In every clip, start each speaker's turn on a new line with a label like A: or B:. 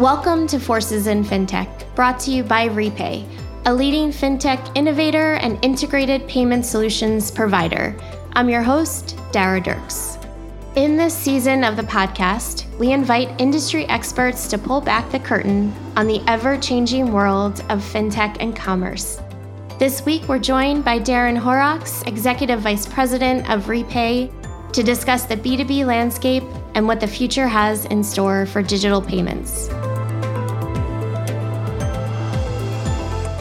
A: Welcome to Forces in FinTech, brought to you by Repay, a leading FinTech innovator and integrated payment solutions provider. I'm your host, Dara Dierks. In this season of the podcast, we invite industry experts to pull back the curtain on the ever changing world of FinTech and commerce. This week, we're joined by Darin Horrocks, Executive Vice President of Repay, to discuss the B2B landscape and what the future has in store for digital payments.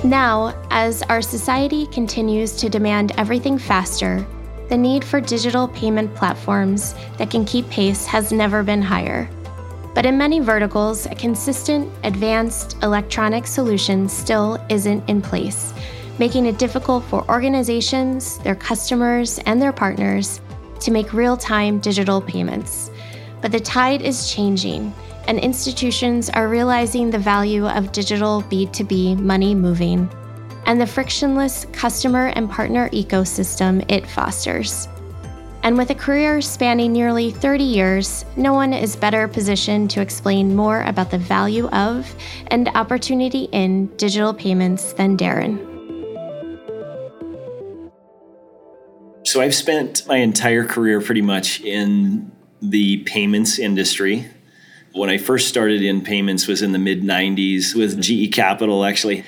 A: Now, as our society continues to demand everything faster, the need for digital payment platforms that can keep pace has never been higher. But in many verticals, a consistent, advanced electronic solution still isn't in place, making it difficult for organizations, their customers, and their partners to make real time digital payments. But the tide is changing and institutions are realizing the value of digital B2B money moving and the frictionless customer and partner ecosystem it fosters. And with a career spanning nearly 30 years, no one is better positioned to explain more about the value of and opportunity in digital payments than Darin.
B: So, I've spent my entire career pretty much in the payments industry when I first started in payments was in the mid 90s with mm-hmm. GE Capital actually.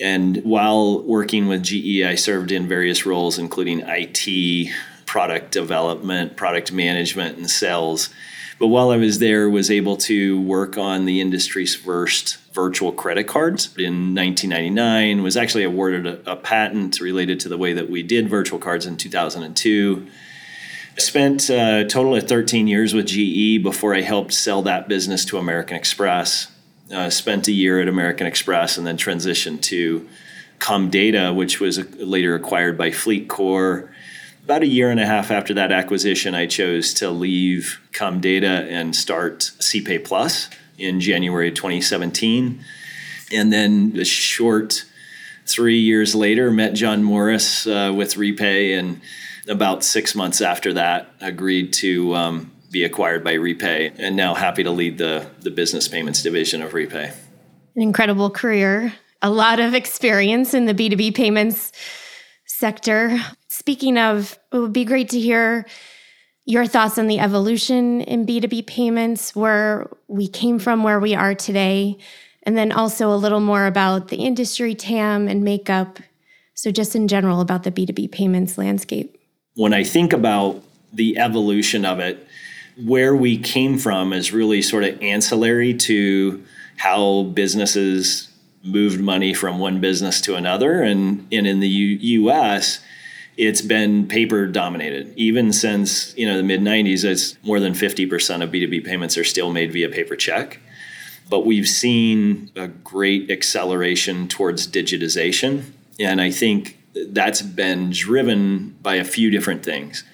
B: And while working with GE, I served in various roles, including IT, product development, product management, and sales. But while I was there, was able to work on the industry's first virtual credit cards in 1999. Was actually awarded a, a patent related to the way that we did virtual cards in 2002 spent uh, a total of 13 years with GE before I helped sell that business to American Express. Uh, spent a year at American Express and then transitioned to Comdata, which was later acquired by FleetCor. About a year and a half after that acquisition, I chose to leave Comdata and start CPay Plus in January 2017. And then a short three years later, met John Morris uh, with Repay and about six months after that, agreed to um, be acquired by Repay, and now happy to lead the the business payments division of Repay.
A: An incredible career, a lot of experience in the B two B payments sector. Speaking of, it would be great to hear your thoughts on the evolution in B2B payments, where we came from, where we are today, and then also a little more about the industry TAM and makeup. So, just in general, about the B2B payments landscape
B: when I think about the evolution of it, where we came from is really sort of ancillary to how businesses moved money from one business to another. And, and in the U- US, it's been paper dominated. Even since you know the mid 90s, it's more than 50% of B2B payments are still made via paper check. But we've seen a great acceleration towards digitization. And I think that's been driven by a few different things.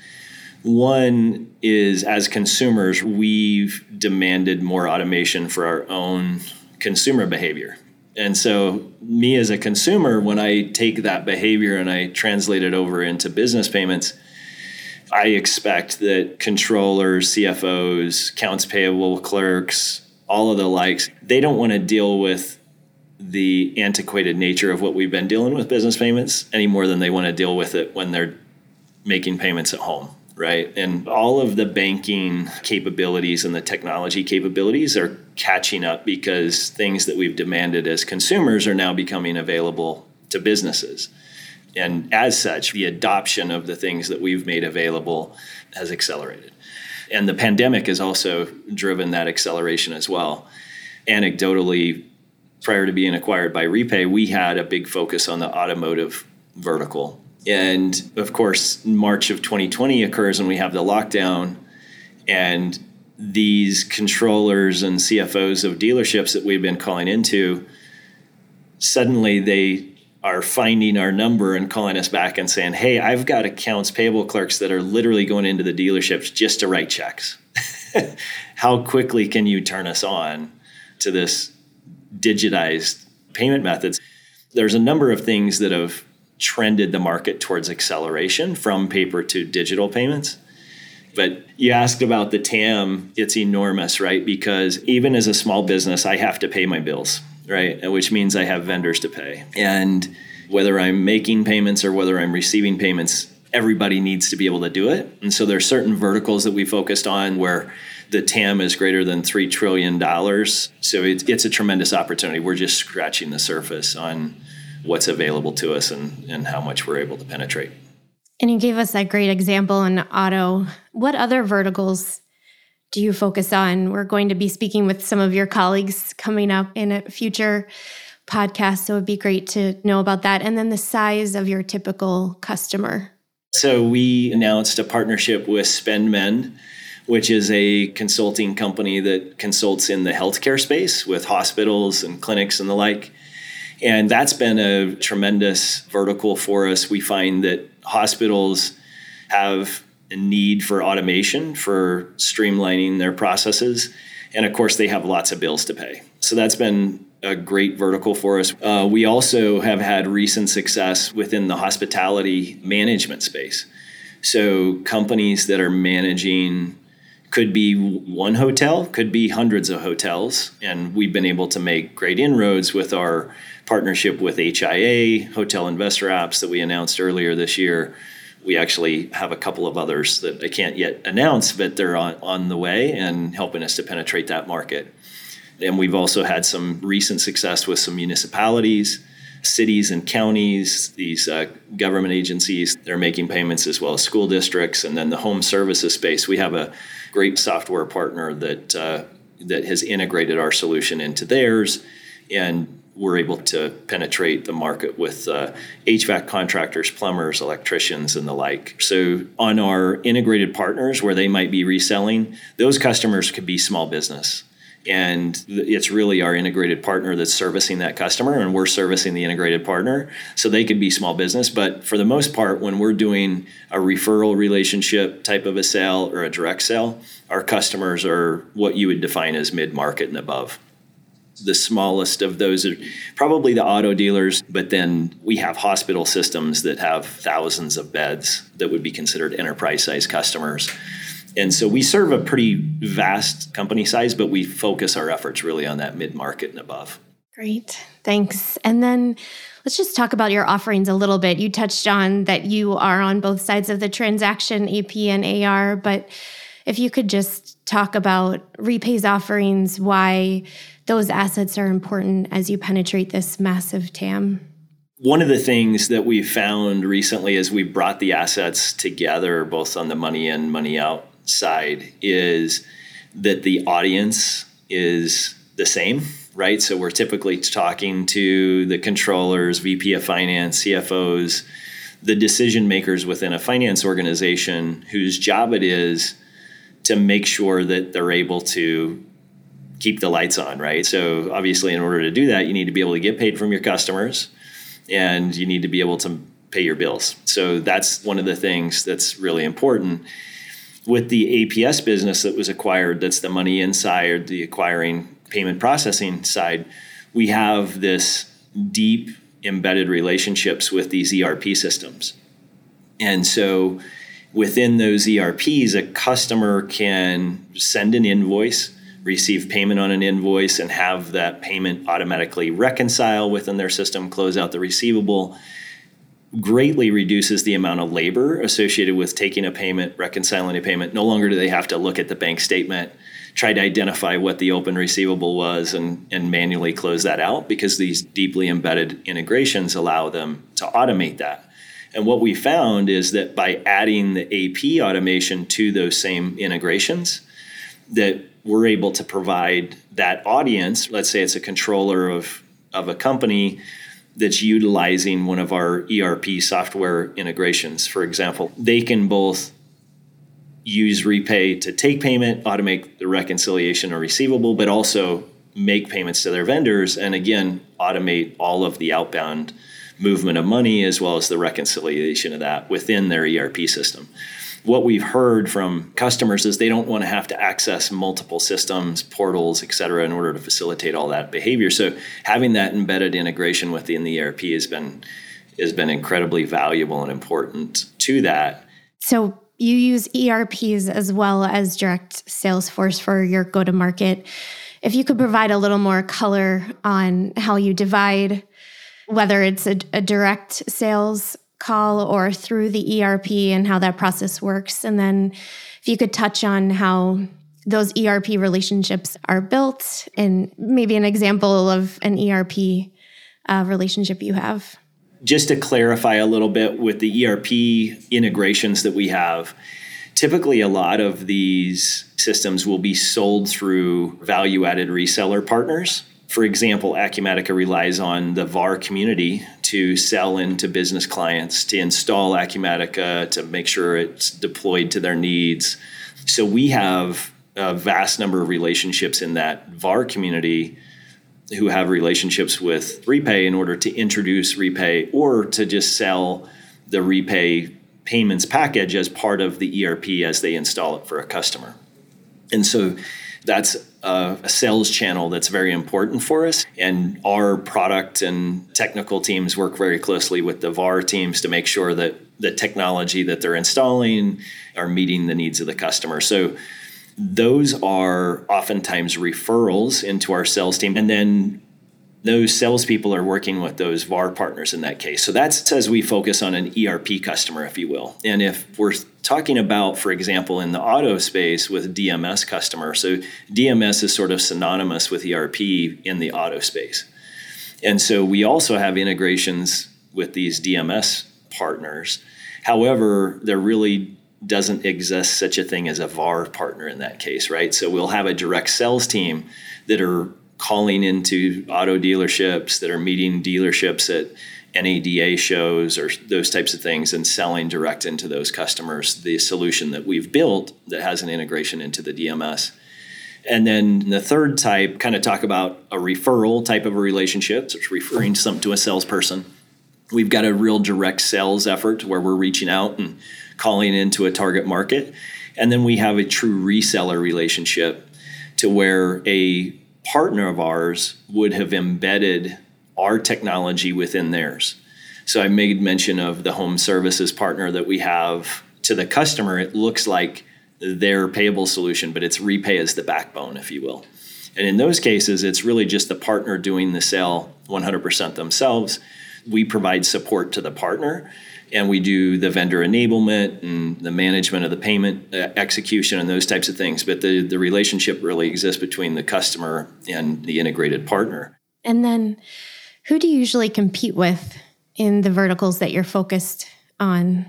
B: One is as consumers, we've demanded more automation for our own consumer behavior. And so, me as a consumer, when I take that behavior and I translate it over into business payments, I expect that controllers, CFOs, accounts payable clerks, all of the likes, they don't want to deal with the antiquated nature of what we've been dealing with business payments any more than they want to deal with it when they're making payments at home right? And all of the banking capabilities and the technology capabilities are catching up because things that we've demanded as consumers are now becoming available to businesses. And as such the adoption of the things that we've made available has accelerated. And the pandemic has also driven that acceleration as well. Anecdotally prior to being acquired by Repay, we had a big focus on the automotive vertical. And of course, March of 2020 occurs and we have the lockdown. And these controllers and CFOs of dealerships that we've been calling into, suddenly they are finding our number and calling us back and saying, Hey, I've got accounts payable clerks that are literally going into the dealerships just to write checks. How quickly can you turn us on to this digitized payment methods. There's a number of things that have trended the market towards acceleration from paper to digital payments. But you asked about the TAM, it's enormous, right? Because even as a small business, I have to pay my bills, right? Which means I have vendors to pay. And whether I'm making payments or whether I'm receiving payments, everybody needs to be able to do it. And so there's certain verticals that we focused on where the TAM is greater than $3 trillion. So it's, it's a tremendous opportunity. We're just scratching the surface on what's available to us and, and how much we're able to penetrate.
A: And you gave us that great example in auto. What other verticals do you focus on? We're going to be speaking with some of your colleagues coming up in a future podcast. So it'd be great to know about that. And then the size of your typical customer.
B: So we announced a partnership with SpendMend, which is a consulting company that consults in the healthcare space with hospitals and clinics and the like. And that's been a tremendous vertical for us. We find that hospitals have a need for automation for streamlining their processes. And of course, they have lots of bills to pay. So that's been a great vertical for us. Uh, we also have had recent success within the hospitality management space. So companies that are managing could be one hotel, could be hundreds of hotels, and we've been able to make great inroads with our partnership with HIA, Hotel Investor Apps, that we announced earlier this year. We actually have a couple of others that I can't yet announce, but they're on, on the way and helping us to penetrate that market. And we've also had some recent success with some municipalities, cities and counties, these uh, government agencies. They're making payments as well as school districts. And then the home services space, we have a great software partner that, uh, that has integrated our solution into theirs. And we're able to penetrate the market with uh, HVAC contractors, plumbers, electricians, and the like. So, on our integrated partners where they might be reselling, those customers could be small business and it's really our integrated partner that's servicing that customer and we're servicing the integrated partner so they could be small business but for the most part when we're doing a referral relationship type of a sale or a direct sale our customers are what you would define as mid-market and above the smallest of those are probably the auto dealers, but then we have hospital systems that have thousands of beds that would be considered enterprise size customers. And so we serve a pretty vast company size, but we focus our efforts really on that mid market and above.
A: Great. Thanks. And then let's just talk about your offerings a little bit. You touched on that you are on both sides of the transaction, AP and AR, but if you could just talk about Repay's offerings, why those assets are important as you penetrate this massive TAM.
B: One of the things that we found recently as we brought the assets together, both on the money in, money out side is that the audience is the same, right? So we're typically talking to the controllers, VP of finance, CFOs, the decision makers within a finance organization whose job it is to make sure that they're able to keep the lights on, right? So obviously in order to do that, you need to be able to get paid from your customers and you need to be able to pay your bills. So that's one of the things that's really important with the APS business that was acquired, that's the money inside, the acquiring payment processing side, we have this deep embedded relationships with these ERP systems. And so within those ERPs, a customer can send an invoice, receive payment on an invoice, and have that payment automatically reconcile within their system, close out the receivable greatly reduces the amount of labor associated with taking a payment, reconciling a payment. No longer do they have to look at the bank statement, try to identify what the open receivable was, and, and manually close that out because these deeply embedded integrations allow them to automate that. And what we found is that by adding the AP automation to those same integrations, that we're able to provide that audience, let's say it's a controller of, of a company that's utilizing one of our ERP software integrations. For example, they can both use Repay to take payment, automate the reconciliation or receivable, but also make payments to their vendors and again automate all of the outbound movement of money as well as the reconciliation of that within their ERP system what we've heard from customers is they don't want to have to access multiple systems, portals, et cetera, in order to facilitate all that behavior. So having that embedded integration within the ERP has been has been incredibly valuable and important to that.
A: So you use ERPs as well as direct Salesforce for your go to market. If you could provide a little more color on how you divide, whether it's a, a direct sales call or through the ERP and how that process works. And then if you could touch on how those ERP relationships are built and maybe an example of an ERP uh, relationship you have.
B: Just to clarify a little bit with the ERP integrations that we have, typically a lot of these systems will be sold through value added reseller partners. For example, Acumatica relies on the VAR community to sell into business clients, to install Acumatica, to make sure it's deployed to their needs. So we have a vast number of relationships in that VAR community who have relationships with Repay in order to introduce Repay or to just sell the Repay payments package as part of the ERP as they install it for a customer. And so that's a, sales channel that's very important for us. And our product and technical teams work very closely with the VAR teams to make sure that the technology that they're installing are meeting the needs of the customer. So those are oftentimes referrals into our sales team. And then those salespeople are working with those VAR partners in that case. So that's as we focus on an ERP customer, if you will. And if we're talking about, for example, in the auto space with DMS customer, so DMS is sort of synonymous with ERP in the auto space. And so we also have integrations with these DMS partners. However, there really doesn't exist such a thing as a VAR partner in that case, right? So we'll have a direct sales team that are calling into auto dealerships, that are meeting dealerships at NADA shows or those types of things and selling direct into those customers the solution that we've built that has an integration into the DMS. And then the third type, kind of talk about a referral type of a relationship, so it's referring something to a salesperson. We've got a real direct sales effort where we're reaching out and calling into a target market. And then we have a true reseller relationship to where a partner of ours would have embedded our technology within theirs. So I made mention of the home services partner that we have to the customer. It looks like their payable solution, but it's repay as the backbone, if you will. And in those cases, it's really just the partner doing the sale 100% themselves. We provide support to the partner and we do the vendor enablement and the management of the payment uh, execution and those types of things. But the, the relationship really exists between the customer and the integrated partner.
A: And then who do you usually compete with in the verticals that you're focused on?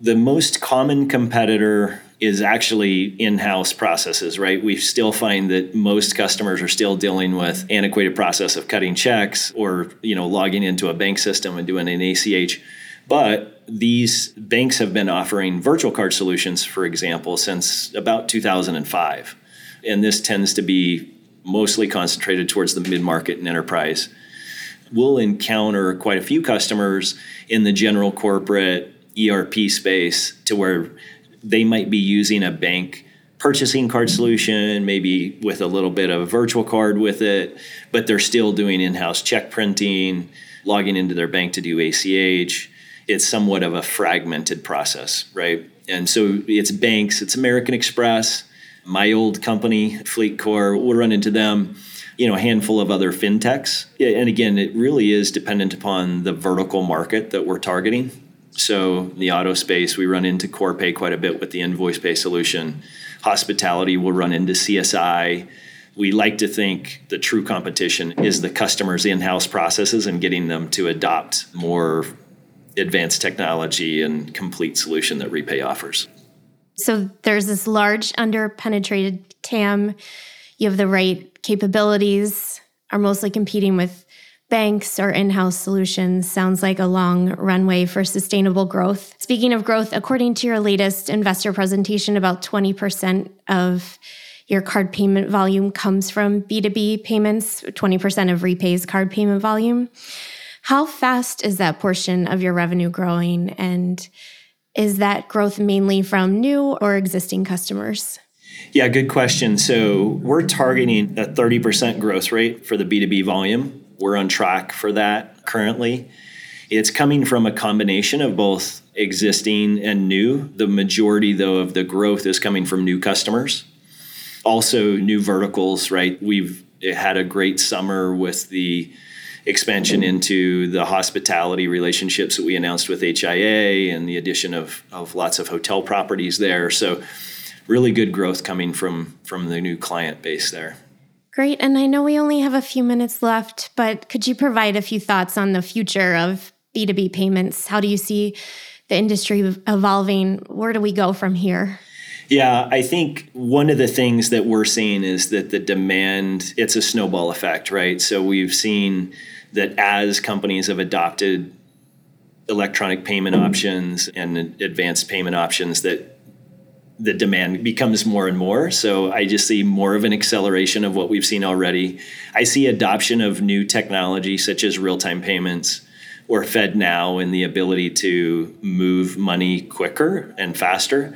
B: The most common competitor is actually in-house processes, right? We still find that most customers are still dealing with antiquated process of cutting checks or, you know, logging into a bank system and doing an ACH but these banks have been offering virtual card solutions, for example, since about 2005. And this tends to be mostly concentrated towards the mid market and enterprise. We'll encounter quite a few customers in the general corporate ERP space to where they might be using a bank purchasing card solution, maybe with a little bit of a virtual card with it, but they're still doing in house check printing, logging into their bank to do ACH it's somewhat of a fragmented process, right? And so it's banks, it's American Express, my old company, FleetCor, we'll run into them, you know, a handful of other fintechs. And again, it really is dependent upon the vertical market that we're targeting. So the auto space, we run into Corpay quite a bit with the invoice pay solution. Hospitality will run into CSI. We like to think the true competition is the customer's in-house processes and getting them to adopt more advanced technology and complete solution that Repay offers.
A: So there's this large underpenetrated TAM. You have the right capabilities, are mostly competing with banks or in house solutions. Sounds like a long runway for sustainable growth. Speaking of growth, according to your latest investor presentation, about 20% of your card payment volume comes from B2B payments, 20% of Repay's card payment volume. How fast is that portion of your revenue growing? And is that growth mainly from new or existing customers?
B: Yeah, good question. So we're targeting a 30% growth rate for the B2B volume. We're on track for that currently. It's coming from a combination of both existing and new. The majority, though, of the growth is coming from new customers. Also, new verticals, right? We've had a great summer with the expansion into the hospitality relationships that we announced with HIA and the addition of, of lots of hotel properties there. So, really good growth coming from from the new client base there.
A: Great. And I know we only have a few minutes left, but could you provide a few thoughts on the future of B2B payments? How do you see the industry evolving? Where do we go from here?
B: Yeah, I think one of the things that we're seeing is that the demand, it's a snowball effect, right? So we've seen that as companies have adopted electronic payment options and advanced payment options that the demand becomes more and more. So I just see more of an acceleration of what we've seen already. I see adoption of new technology such as real-time payments or FedNow and the ability to move money quicker and faster.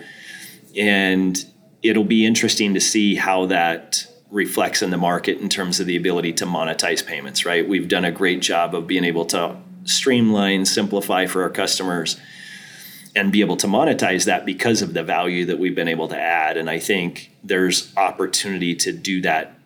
B: And it'll be interesting to see how that reflects in the market in terms of the ability to monetize payments, right? We've done a great job of being able to streamline, simplify for our customers and be able to monetize that because of the value that we've been able to add. And I think there's opportunity to do that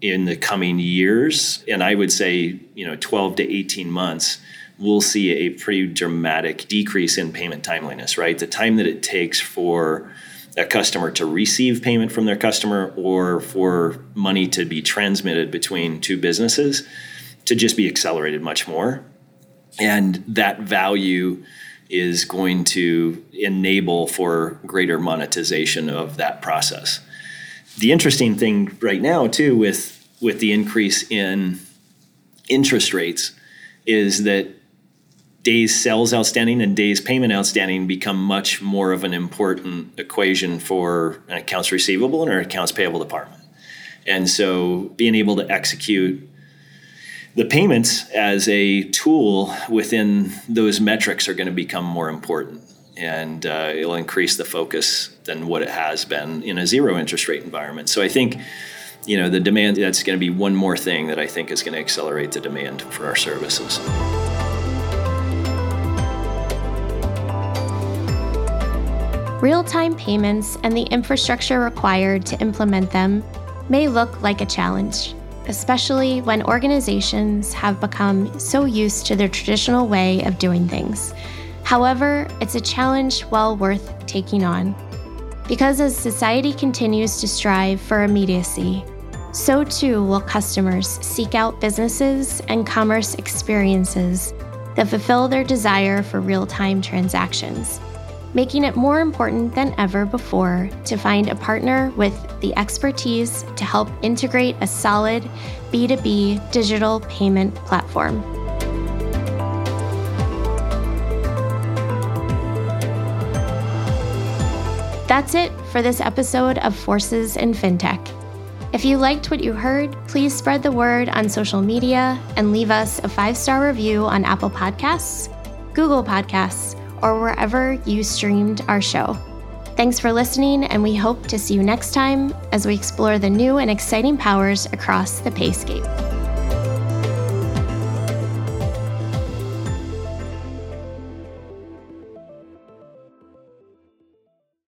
B: in the coming years. And I would say, you know, 12 to 18 months, we'll see a pretty dramatic decrease in payment timeliness, right? The time that it takes for a customer to receive payment from their customer or for money to be transmitted between two businesses to just be accelerated much more. And that value is going to enable for greater monetization of that process. The interesting thing right now too with with the increase in interest rates is that days sales outstanding and days payment outstanding become much more of an important equation for an accounts receivable and an accounts payable department. And so being able to execute the payments as a tool within those metrics are going to become more important and uh, it'll increase the focus than what it has been in a zero interest rate environment. So I think you know the demand that's going to be one more thing that I think is going to accelerate the demand for our services.
A: Real time payments and the infrastructure required to implement them may look like a challenge, especially when organizations have become so used to their traditional way of doing things. However, it's a challenge well worth taking on. Because as society continues to strive for immediacy, so too will customers seek out businesses and commerce experiences that fulfill their desire for real time transactions making it more important than ever before to find a partner with the expertise to help integrate a solid B2B digital payment platform. That's it for this episode of Forces in FinTech. If you liked what you heard, please spread the word on social media and leave us a five star review on Apple Podcasts, Google Podcasts, or wherever you streamed our show. Thanks for listening, and we hope to see you next time as we explore the new and exciting powers across the Payscape.